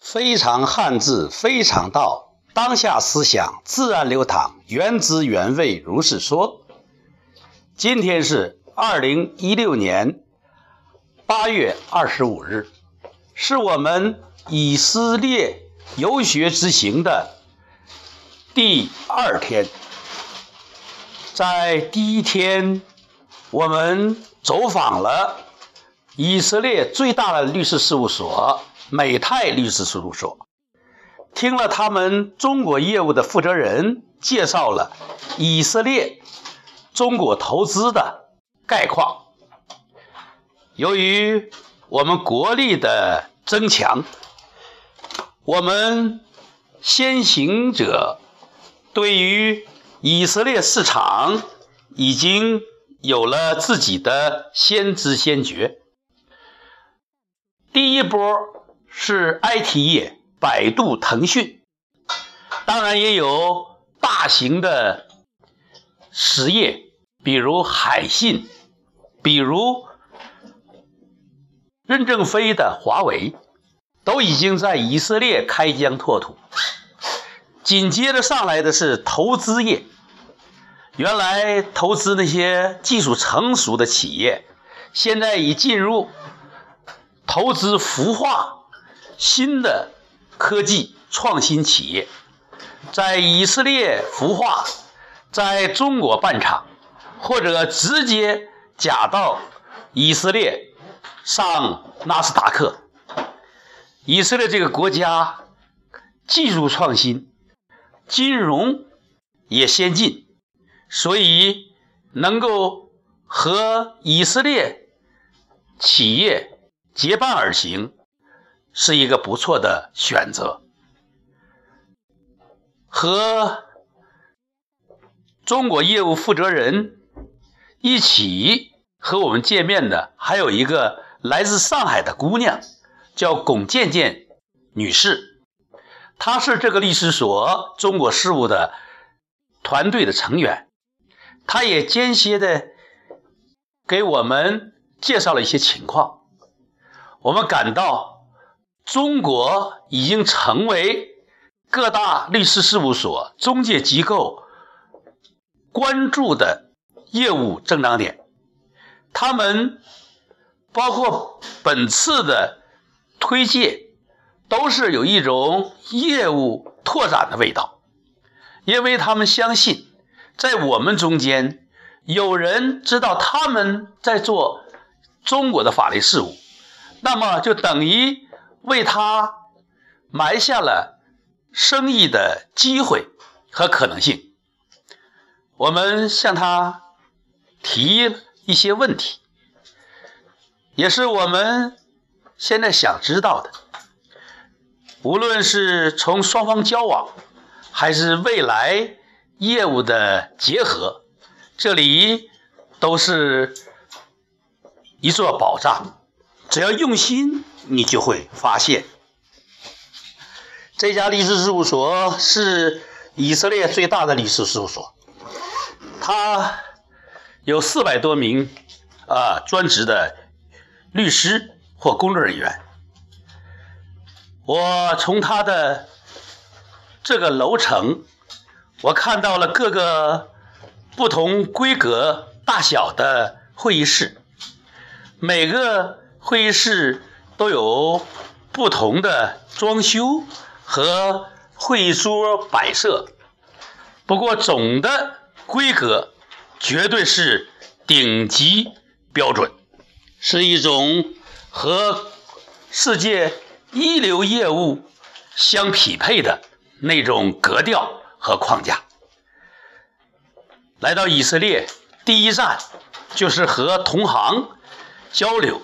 非常汉字，非常道，当下思想自然流淌，原汁原味如是说。今天是二零一六年八月二十五日，是我们以色列游学之行的第二天。在第一天，我们走访了以色列最大的律师事务所。美泰律师事务所听了他们中国业务的负责人介绍了以色列中国投资的概况。由于我们国力的增强，我们先行者对于以色列市场已经有了自己的先知先觉。第一波。是 IT 业，百度、腾讯，当然也有大型的实业，比如海信，比如任正非的华为，都已经在以色列开疆拓土。紧接着上来的是投资业，原来投资那些技术成熟的企业，现在已进入投资孵化。新的科技创新企业在以色列孵化，在中国办厂，或者直接假到以色列上纳斯达克。以色列这个国家技术创新，金融也先进，所以能够和以色列企业结伴而行。是一个不错的选择。和中国业务负责人一起和我们见面的，还有一个来自上海的姑娘，叫龚健健女士。她是这个律师所中国事务的团队的成员，她也间歇的给我们介绍了一些情况。我们感到。中国已经成为各大律师事务所、中介机构关注的业务增长点。他们包括本次的推介，都是有一种业务拓展的味道，因为他们相信，在我们中间有人知道他们在做中国的法律事务，那么就等于。为他埋下了生意的机会和可能性。我们向他提一些问题，也是我们现在想知道的。无论是从双方交往，还是未来业务的结合，这里都是一座宝藏。只要用心。你就会发现，这家律师事务所是以色列最大的律师事务所，它有四百多名啊专职的律师或工作人员。我从它的这个楼层，我看到了各个不同规格大小的会议室，每个会议室。都有不同的装修和会议桌摆设，不过总的规格绝对是顶级标准，是一种和世界一流业务相匹配的那种格调和框架。来到以色列，第一站就是和同行交流。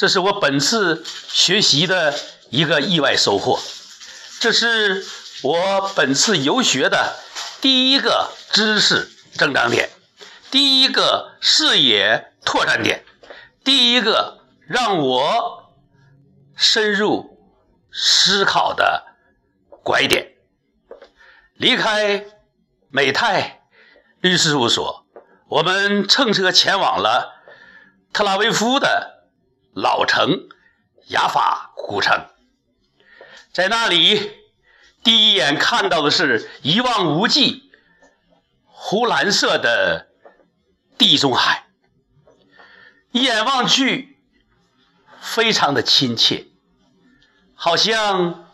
这是我本次学习的一个意外收获，这是我本次游学的第一个知识增长点，第一个视野拓展点，第一个让我深入思考的拐点。离开美泰律师事务所，我们乘车前往了特拉维夫的。老城雅法古城，在那里，第一眼看到的是一望无际、湖蓝色的地中海，一眼望去，非常的亲切，好像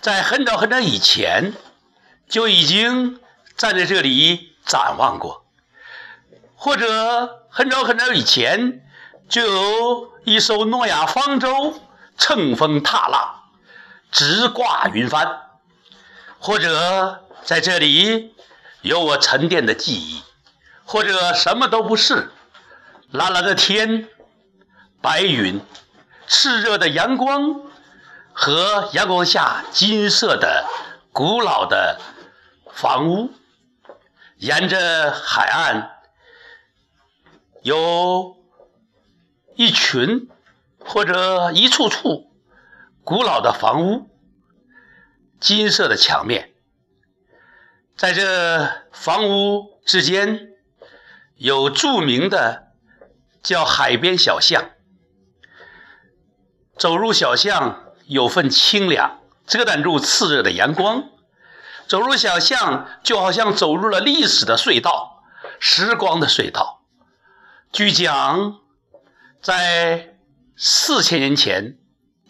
在很早很早以前就已经站在这里展望过，或者很早很早以前就有一艘诺亚方舟乘风踏浪。直挂云帆，或者在这里有我沉淀的记忆，或者什么都不是，蓝蓝的天，白云，炽热的阳光和阳光下金色的古老的房屋，沿着海岸有一群或者一处处。古老的房屋，金色的墙面，在这房屋之间有著名的叫海边小巷。走入小巷，有份清凉，遮挡住炽热的阳光。走入小巷，就好像走入了历史的隧道，时光的隧道。据讲，在四千年前。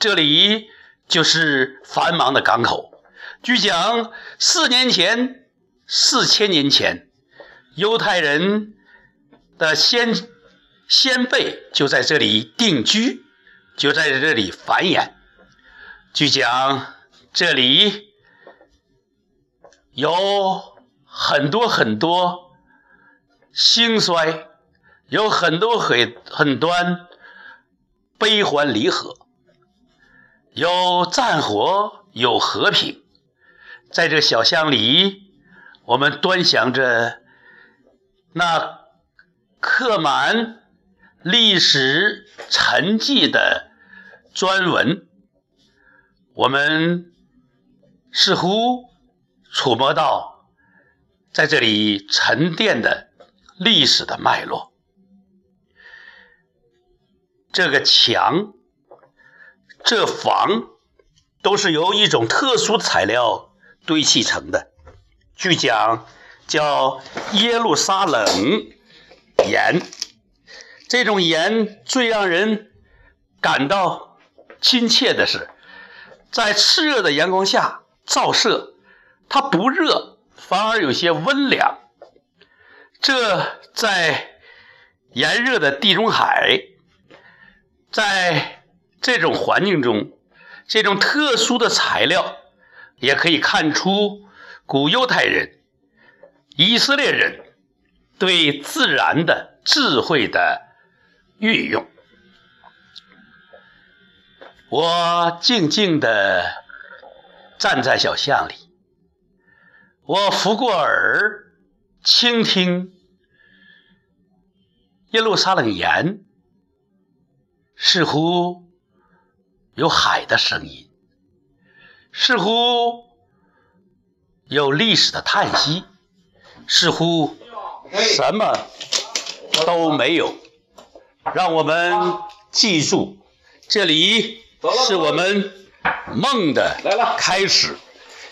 这里就是繁忙的港口。据讲，四年前、四千年前，犹太人的先先辈就在这里定居，就在这里繁衍。据讲，这里有很多很多兴衰，有很多很很端悲欢离合。有战火，有和平，在这小巷里，我们端详着那刻满历史沉寂的砖文，我们似乎触摸到在这里沉淀的历史的脉络。这个墙。这房都是由一种特殊材料堆砌成的，据讲叫耶路撒冷岩。这种岩最让人感到亲切的是，在炽热的阳光下照射，它不热，反而有些温凉。这在炎热的地中海，在。这种环境中，这种特殊的材料，也可以看出古犹太人、以色列人对自然的智慧的运用。我静静地站在小巷里，我拂过耳，倾听耶路撒冷岩，似乎。有海的声音，似乎有历史的叹息，似乎什么都没有。让我们记住，这里是我们梦的开始，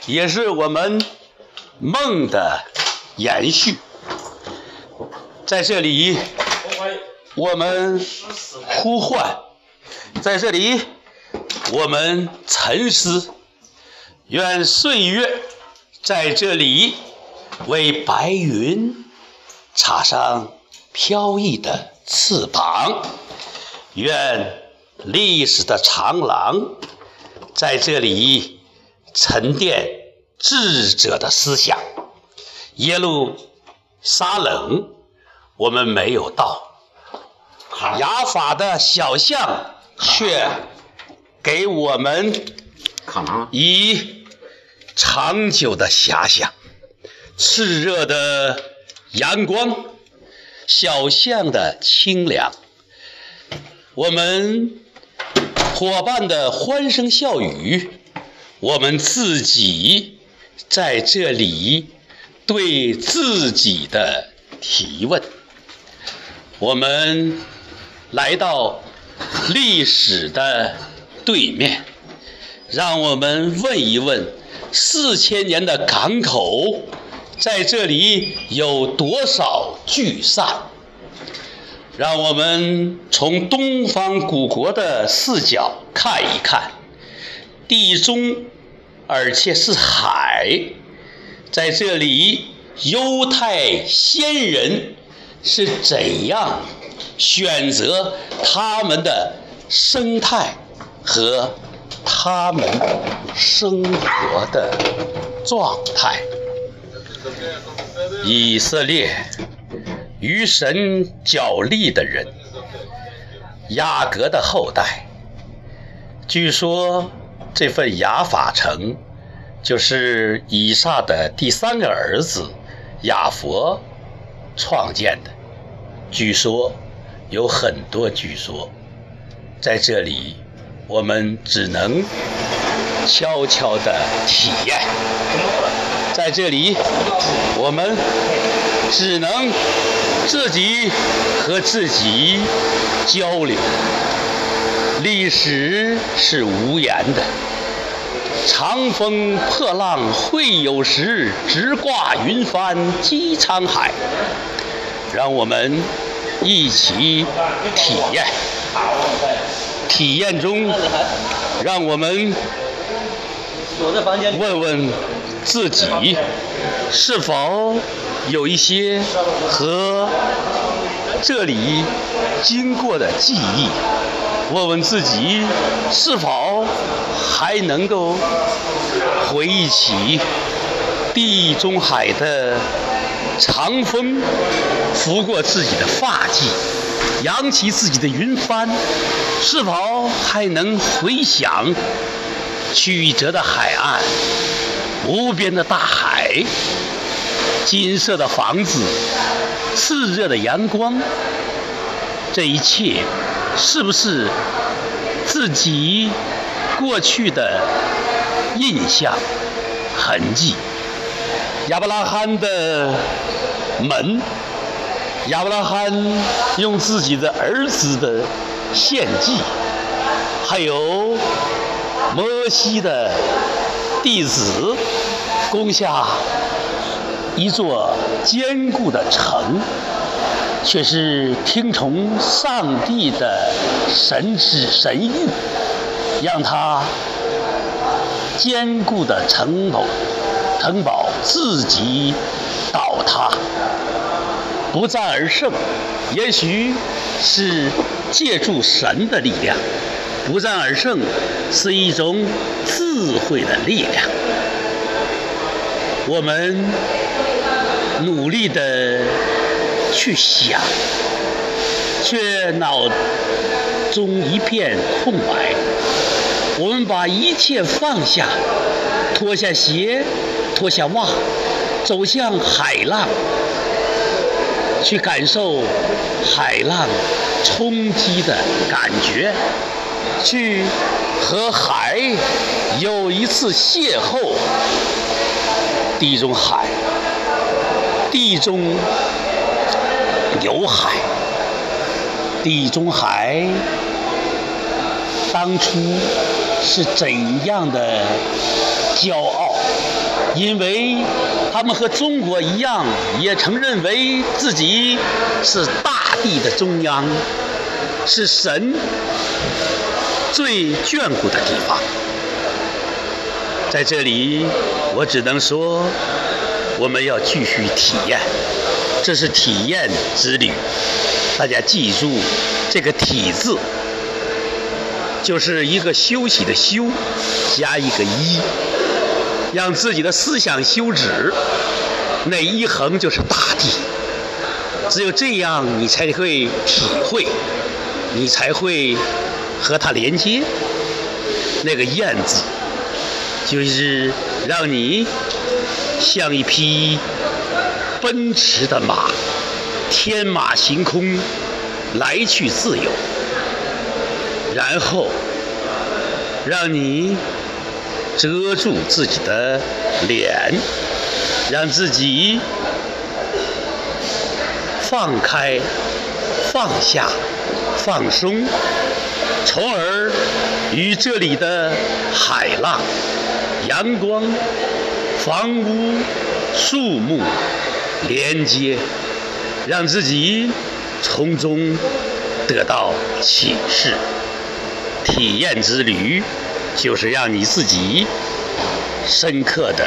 也是我们梦的延续。在这里，我们呼唤，在这里。我们沉思，愿岁月在这里为白云插上飘逸的翅膀；愿历史的长廊在这里沉淀智者的思想。耶路撒冷，我们没有到，雅法的小巷却。给我们以长久的遐想，炽热的阳光，小巷的清凉，我们伙伴的欢声笑语，我们自己在这里对自己的提问，我们来到历史的。对面，让我们问一问，四千年的港口，在这里有多少聚散？让我们从东方古国的视角看一看，地中，而且是海，在这里，犹太先人是怎样选择他们的生态和他们生活的状态？以色列。与神角力的人，雅各的后代。据说这份雅法城就是以撒的第三个儿子雅佛创建的。据说有很多据说，在这里我们只能悄悄地体验。在这里，我们只能。自己和自己交流，历史是无言的。长风破浪会有时，直挂云帆济沧海。让我们一起体验，体验中，让我们问问自己，是否。有一些和这里经过的记忆，问问自己是否还能够回忆起地中海的长风拂过自己的发髻，扬起自己的云帆，是否还能回想曲折的海岸、无边的大海？金色的房子，炽热的阳光，这一切是不是自己过去的印象痕迹？亚伯拉罕的门，亚伯拉罕用自己的儿子的献祭，还有摩西的弟子攻下。一座坚固的城，却是听从上帝的神旨神谕，让他坚固的城堡城堡自己倒塌，不战而胜。也许是借助神的力量，不战而胜是一种智慧的力量。我们。努力的去想，却脑中一片空白。我们把一切放下，脱下鞋，脱下袜，走向海浪，去感受海浪冲击的感觉，去和海有一次邂逅。地中海。地中有海，地中海当初是怎样的骄傲？因为他们和中国一样，也曾认为自己是大地的中央，是神最眷顾的地方。在这里，我只能说。我们要继续体验，这是体验之旅。大家记住，这个“体”字就是一个休息的“休”，加一个“一”，让自己的思想休止。那一横就是大地。只有这样，你才会体会，你才会和它连接。那个“燕”字，就是让你。像一匹奔驰的马，天马行空，来去自由。然后，让你遮住自己的脸，让自己放开、放下、放松，从而与这里的海浪、阳光、房屋、树木连接，让自己从中得到启示。体验之旅，就是让你自己深刻的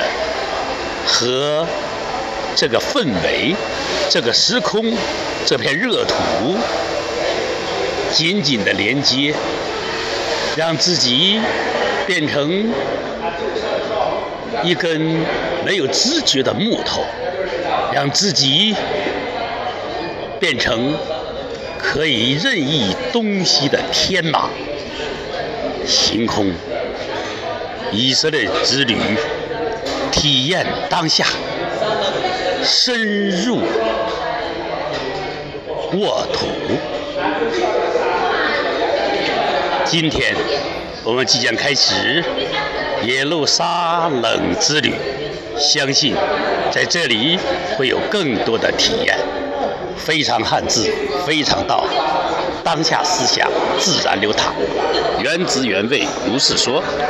和这个氛围、这个时空、这片热土紧紧的连接，让自己变成一根没有知觉的木头，让自己变成可以任意东西的天马。星空，以色列之旅，体验当下，深入沃土。今天我们即将开始耶路撒冷之旅，相信在这里会有更多的体验。非常汉字，非常道。当下思想自然流淌，原汁原味，如是说。